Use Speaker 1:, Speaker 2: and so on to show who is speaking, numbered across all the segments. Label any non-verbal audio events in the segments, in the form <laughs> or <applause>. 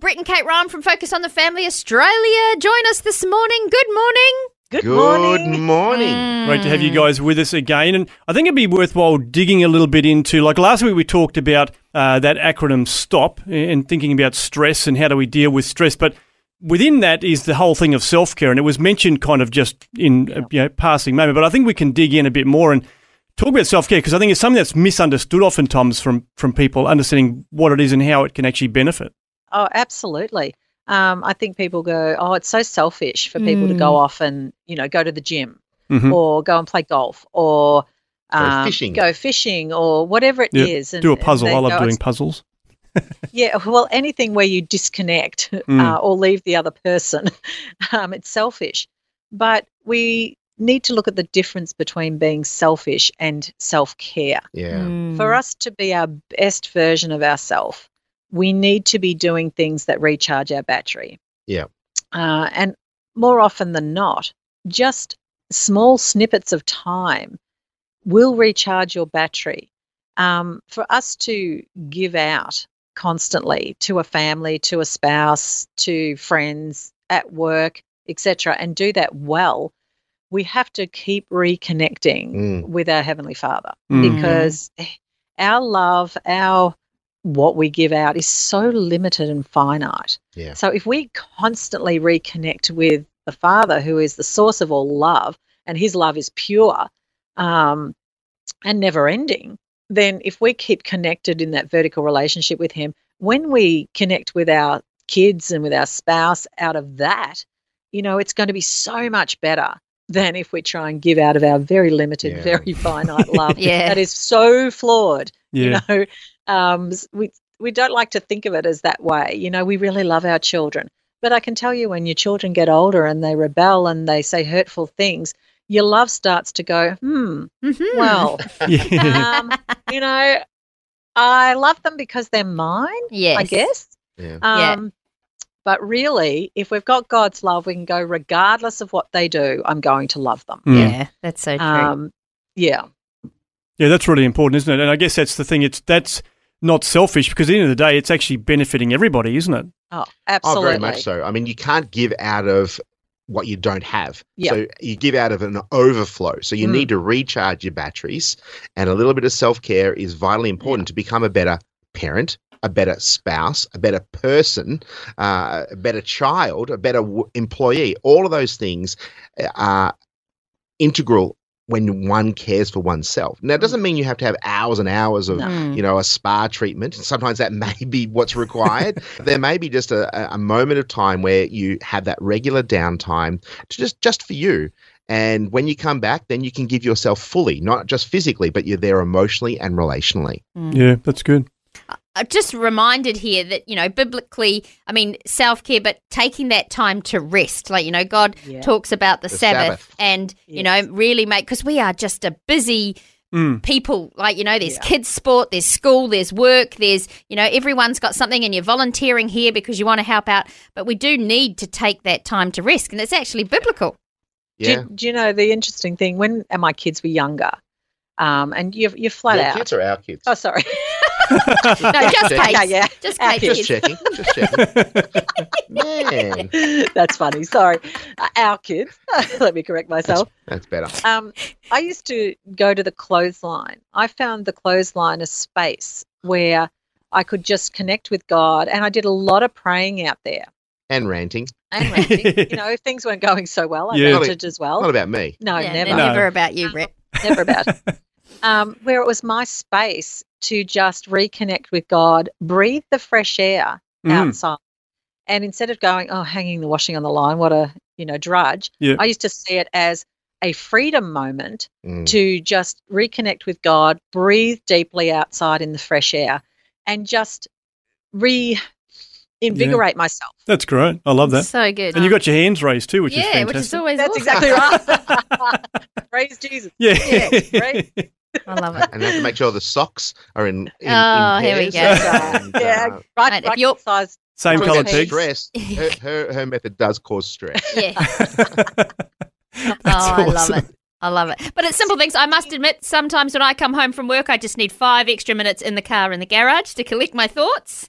Speaker 1: Brett and Kate Ryan from Focus on the Family Australia join us this morning. Good morning.
Speaker 2: Good,
Speaker 3: Good
Speaker 2: morning.
Speaker 3: morning.
Speaker 2: Great to have you guys with us again. And I think it'd be worthwhile digging a little bit into, like last week we talked about uh, that acronym STOP and thinking about stress and how do we deal with stress. But within that is the whole thing of self care. And it was mentioned kind of just in a you know, passing moment. But I think we can dig in a bit more and talk about self care because I think it's something that's misunderstood oftentimes from, from people understanding what it is and how it can actually benefit.
Speaker 3: Oh, absolutely. Um, I think people go, oh, it's so selfish for people to go off and you know go to the gym
Speaker 2: Mhm.
Speaker 3: or go and play golf or
Speaker 4: Go
Speaker 3: um,
Speaker 4: fishing.
Speaker 3: go fishing or whatever it is.
Speaker 2: Yeah,
Speaker 3: And,
Speaker 2: do a puzzle.
Speaker 3: they
Speaker 2: I love
Speaker 3: go,
Speaker 2: doing puzzles. <laughs>
Speaker 3: Yeah, well, anything where you disconnect <laughs>
Speaker 2: Mm.
Speaker 3: uh, or leave the other person, <laughs> um, it's selfish. But we need to look at the difference between being selfish and self care.
Speaker 4: Yeah.
Speaker 1: Mm.
Speaker 3: For us to be our best version of ourselves, we need to be doing things that recharge our battery.
Speaker 4: Yeah.
Speaker 3: Uh, and more often than not, just small snippets of time will recharge your battery. Um, for us to give out constantly to a family, to a spouse, to friends at work, etc., and do that well, we have to keep reconnecting
Speaker 4: Mm.
Speaker 3: with our Heavenly Father
Speaker 2: Mm.
Speaker 3: because our love, our what we give out is so limited and finite.
Speaker 4: Yeah.
Speaker 3: So if we constantly reconnect with the Father, who is the source of all love, and His love is pure um, and never ending, then if we keep connected in that vertical relationship with Him, when we connect with our kids and with our spouse out of that, you know, it's going to be so much better than if we try and give out of our very limited,
Speaker 4: Yeah.
Speaker 3: very <laughs> finite love
Speaker 1: Yeah.
Speaker 3: that is so flawed.
Speaker 2: Yeah.
Speaker 3: You know, um, we we don't like to think of it as that way. You know, we really love our children, but I can tell you when your children get older and they rebel and they say hurtful things, your love starts to go, hmm,
Speaker 1: Mhm.
Speaker 3: well,
Speaker 2: yeah. <laughs>
Speaker 3: um, you know, I love them because they're mine.
Speaker 1: yes.
Speaker 3: I guess.
Speaker 4: Yeah.
Speaker 1: Yeah.
Speaker 3: Um, But really, if we've got God's love, we can go regardless of what they do. I'm going to love them.
Speaker 2: Mm.
Speaker 1: Yeah, that's so true.
Speaker 3: Um, yeah.
Speaker 2: Yeah, that's really important, isn't it? And I guess that's the thing. It's that's not selfish because at the end of the day, it's actually benefiting everybody, isn't it?
Speaker 3: Oh, absolutely.
Speaker 4: Oh,
Speaker 3: absolutely.
Speaker 4: very much so. I mean, you can't give out of what you don't have.
Speaker 3: Yeah.
Speaker 4: So you give out of an overflow. So you
Speaker 3: Mm.
Speaker 4: need to recharge your batteries, and a little bit of self care is vitally important to become a better parent, a better spouse, a better person, uh, a better child, a better w- employee. All of those things are integral when one cares for oneself. Now, it doesn't mean you have to have hours and hours of
Speaker 3: No.
Speaker 1: Mm.
Speaker 4: you know, a spa treatment. Sometimes that <laughs> may be what's required. there may be just a, a- a moment of time where you have that regular downtime to just just for you. And when you come back, then you can give yourself fully, not just physically, but you're there emotionally and relationally.
Speaker 2: Yeah, that's good.
Speaker 1: I'm just reminded here that, you know, biblically, I mean, self care, but taking that time to rest. Like, you know, God
Speaker 3: Yeah.
Speaker 1: talks about the,
Speaker 4: The
Speaker 1: Sabbath,
Speaker 4: Sabbath.
Speaker 1: and, you know, really make, because we are just a busy
Speaker 2: Mm.
Speaker 1: people. Like, you know, there's
Speaker 3: Yeah.
Speaker 1: kids' sport, there's school, there's work, there's, you know, everyone's got something and you're volunteering here because you want to help out. But we do need to take that time to rest. And it's actually biblical.
Speaker 3: Do,
Speaker 4: Yeah.
Speaker 3: you, do you know the interesting thing? When my kids were younger, um, and you're, you're flat
Speaker 4: Your
Speaker 3: out.
Speaker 4: kids are our kids.
Speaker 3: oh, sorry. <laughs> <laughs>
Speaker 1: No, just
Speaker 4: Okay,
Speaker 1: Kate.
Speaker 3: yeah, yeah.
Speaker 1: Just
Speaker 3: Our
Speaker 1: Kate.
Speaker 3: kids.
Speaker 4: Just checking. Just checking. <laughs> Man,
Speaker 3: That's funny. Sorry. Uh, our kids. <laughs> Let me correct myself.
Speaker 4: that's better.
Speaker 3: Um, I used to go to the clothesline. I found the clothesline a space where I could just connect with God, and I did a lot of praying out there
Speaker 4: And ranting.
Speaker 3: and ranting. you know, if things weren't going so well, I
Speaker 2: Yeah.
Speaker 3: ranted as well.
Speaker 4: Not about me.
Speaker 3: no,
Speaker 1: Yeah,
Speaker 3: never.
Speaker 2: No.
Speaker 1: never about you, Brett.
Speaker 3: never about um, where it was my space to just reconnect with God, breathe the fresh air
Speaker 2: Mm.
Speaker 3: outside, and instead of going, oh, hanging the washing on the line, what a you know drudge.
Speaker 2: Yeah.
Speaker 3: I used to see it as a freedom moment
Speaker 4: Mm.
Speaker 3: to just reconnect with God, breathe deeply outside in the fresh air, and just re invigorate myself.
Speaker 2: That's great. I love that.
Speaker 1: So good.
Speaker 2: And you got your hands raised too, which is
Speaker 1: yeah,
Speaker 2: fantastic.
Speaker 1: which is always
Speaker 3: That's
Speaker 1: awesome.
Speaker 3: exactly right. <laughs> <laughs> Praise Jesus.
Speaker 2: yeah.
Speaker 3: Yes, right. <laughs>
Speaker 1: I love it.
Speaker 4: and have to make sure the socks are in. in
Speaker 1: Oh,
Speaker 4: in
Speaker 1: here we go.
Speaker 4: And,
Speaker 3: Yeah,
Speaker 4: uh,
Speaker 3: right,
Speaker 1: Mate, if
Speaker 3: right
Speaker 1: you're-
Speaker 3: size.
Speaker 2: Same
Speaker 4: colour
Speaker 2: coloured
Speaker 4: that stress. <laughs> Her, her her method does cause stress.
Speaker 1: Yeah. <laughs>
Speaker 2: That's
Speaker 1: oh, I love it. I love it. But it's simple things. I must admit, sometimes when I come home from work, I just need five extra minutes in the car in the garage to collect my thoughts,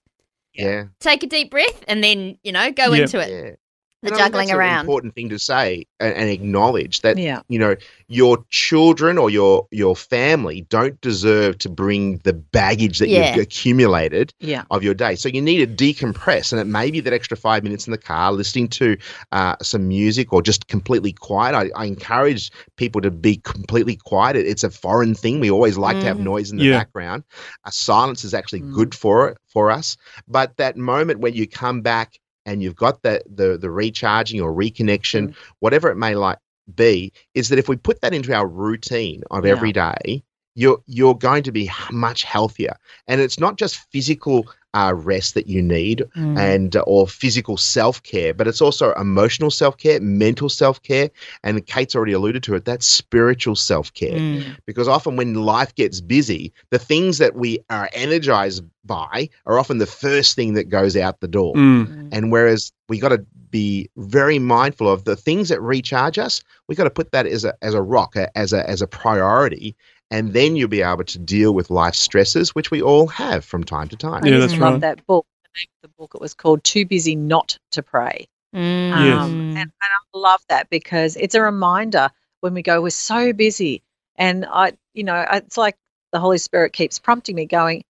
Speaker 4: Yeah,
Speaker 1: take a deep breath, and then, you know, go
Speaker 2: Yeah.
Speaker 1: into it.
Speaker 4: yeah.
Speaker 1: The
Speaker 4: And
Speaker 1: juggling
Speaker 4: that's an
Speaker 1: around.
Speaker 4: important thing to say and, and acknowledge that
Speaker 3: Yeah.
Speaker 4: you know your children or your your family don't deserve to bring the baggage that
Speaker 1: Yeah.
Speaker 4: you've accumulated
Speaker 3: Yeah.
Speaker 4: of your day. So you need to decompress, and it may be that extra five minutes in the car, listening to uh, some music or just completely quiet. I, I encourage people to be completely quiet. It, it's a foreign thing. We always like to have
Speaker 1: Mhm.
Speaker 4: noise in the
Speaker 2: Yeah.
Speaker 4: background. Uh, silence is actually
Speaker 3: Mm.
Speaker 4: good for it for us. But that moment when you come back and you've got the the, the recharging or reconnection, mm. whatever it may like be, is that if we put that into our routine of
Speaker 3: Yeah.
Speaker 4: every day, you're you're going to be much healthier. And it's not just physical uh, rest that you need
Speaker 1: Mm.
Speaker 4: and uh, or physical self care, but it's also emotional self care, mental self care, and Kate's already alluded to it. That's spiritual self care
Speaker 1: Mm.
Speaker 4: because often when life gets busy, the things that we are energized by are often the first thing that goes out the door.
Speaker 2: Mm.
Speaker 4: And whereas we got to be very mindful of the things that recharge us, we got to put that as a as a rock, a- as a as a priority, and then you'll be able to deal with life stresses, which we all have from time to time.
Speaker 3: I
Speaker 2: Yeah,
Speaker 3: just
Speaker 2: that's
Speaker 3: love
Speaker 2: right.
Speaker 3: that book. The name of the book it was called "Too Busy Not to Pray,"
Speaker 1: Mm.
Speaker 2: Yes.
Speaker 3: um, and, and I love that because it's a reminder when we go, we're so busy, and I, you know, it's like the Holy Spirit keeps prompting me, going,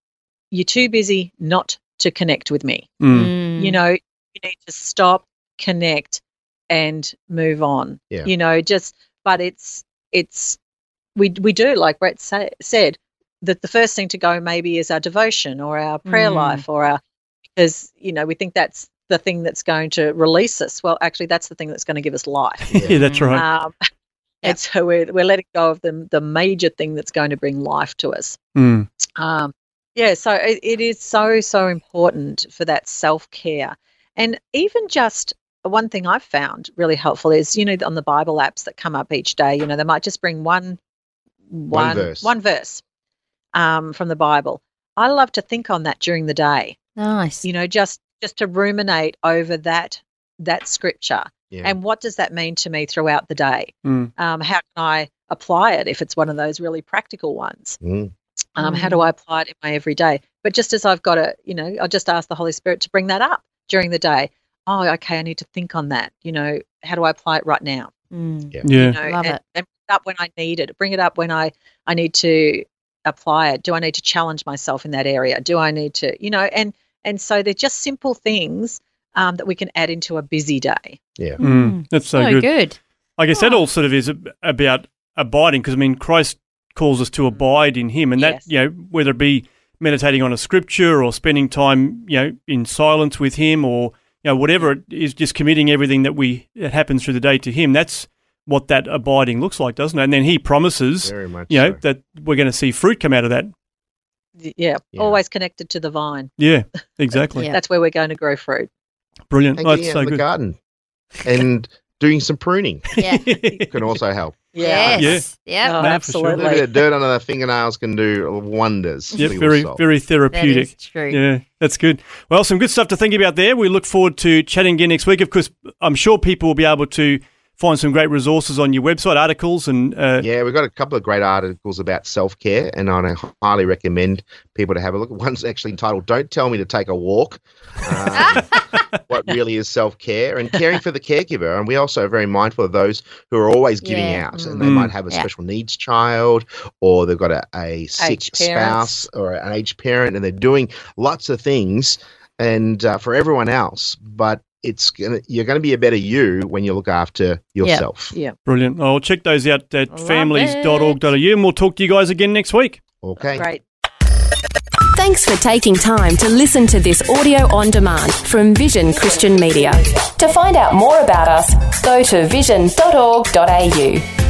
Speaker 3: "You're too busy not to connect with me."
Speaker 2: Mm.
Speaker 1: Mm.
Speaker 3: You know, you need to stop, connect, and move on.
Speaker 4: Yeah.
Speaker 3: You know, just but it's it's we we do like Brett sa- said that the first thing to go maybe is our devotion or our prayer
Speaker 1: Mm.
Speaker 3: life or our because you know we think that's the thing that's going to release us. Well, actually, that's the thing that's going to give us life. <laughs>
Speaker 2: Yeah, that's right.
Speaker 3: Um, <laughs> and so we're we're letting go of the the major thing that's going to bring life to us.
Speaker 2: Mm.
Speaker 3: Um, yeah, so it, it is so, so important for that self care. And even just one thing I've found really helpful is, you know, on the Bible apps that come up each day, you know, they might just bring one, one,
Speaker 4: verse.
Speaker 3: one verse um, from the Bible. I love to think on that during the day,
Speaker 1: Nice.
Speaker 3: you know, just just to ruminate over that that scripture
Speaker 4: Yeah.
Speaker 3: and what does that mean to me throughout the day?
Speaker 2: Mm.
Speaker 3: Um, how can I apply it if it's one of those really practical ones?
Speaker 4: Mm.
Speaker 3: Um, How do I apply it in my everyday? But just as I've got to, you know, I'll just ask the Holy Spirit to bring that up during the day. Oh, okay, I need to think on that. You know, how do I apply it right now?
Speaker 1: Mm.
Speaker 4: Yeah.
Speaker 2: Yeah.
Speaker 3: You know,
Speaker 1: Love
Speaker 3: and,
Speaker 1: it.
Speaker 3: and it up when I need it. Bring it up when I I need to apply it. Do I need to challenge myself in that area? Do I need to, you know, and and so they're just simple things um, that we can add into a busy day.
Speaker 4: Yeah.
Speaker 2: Mm. That's so,
Speaker 1: So
Speaker 2: good.
Speaker 1: good.
Speaker 2: I guess that all sort of is about abiding because I mean Christ calls us to abide in Him, and that
Speaker 3: Yes.
Speaker 2: you know whether it be meditating on a scripture or spending time you know in silence with Him or you know whatever it is, just committing everything that we that happens through the day to Him. That's what that abiding looks like, doesn't it? And then He promises,
Speaker 4: Very much.
Speaker 2: you know,
Speaker 4: so.
Speaker 2: that we're going to see fruit come out of that.
Speaker 3: Yeah,
Speaker 4: Yeah.
Speaker 3: always connected to the vine.
Speaker 2: Yeah, <laughs> exactly.
Speaker 1: Yeah.
Speaker 3: That's where we're going to grow fruit.
Speaker 2: Brilliant.
Speaker 4: and
Speaker 2: Oh, that's
Speaker 4: out
Speaker 2: so
Speaker 4: in the
Speaker 2: good.
Speaker 4: garden and doing some pruning
Speaker 1: Yeah. <laughs>
Speaker 4: can also help.
Speaker 1: Yes. Yep.
Speaker 3: Oh,
Speaker 2: No, for.
Speaker 4: A
Speaker 3: absolutely.
Speaker 4: little bit of dirt under the fingernails can do wonders. Yeah.
Speaker 2: very very therapeutic.
Speaker 1: is true.
Speaker 2: Yeah, that's good. Well, some good stuff to think about there. We look forward to chatting again next week. Of course, I'm sure people will be able to find some great resources on your website, articles, and uh,
Speaker 4: Yeah, we've got a couple of great articles about self care, and I highly recommend people to have a look. <laughs> One's actually entitled "Don't Tell Me to Take a Walk." Um, <laughs> what really is self care and caring for the caregiver, and we also are very mindful of those who are always giving
Speaker 1: Yeah.
Speaker 4: out, and they
Speaker 2: Mm.
Speaker 4: might have a
Speaker 1: Yeah.
Speaker 4: special needs child, or they've got a, a sick
Speaker 3: Aged parents.
Speaker 4: spouse or an aged parent, and they're doing lots of things, and uh, for everyone else, but. It's gonna you're gonna be a better you when you look after yourself.
Speaker 3: Yeah.
Speaker 2: brilliant. I'll check those out at
Speaker 1: Love
Speaker 2: families.org.au, and we'll talk to you guys again next week.
Speaker 4: Okay.
Speaker 3: Great.
Speaker 5: Thanks for taking time to listen to this audio on demand from Vision Christian Media. To find out more about us, go to vision.org.au.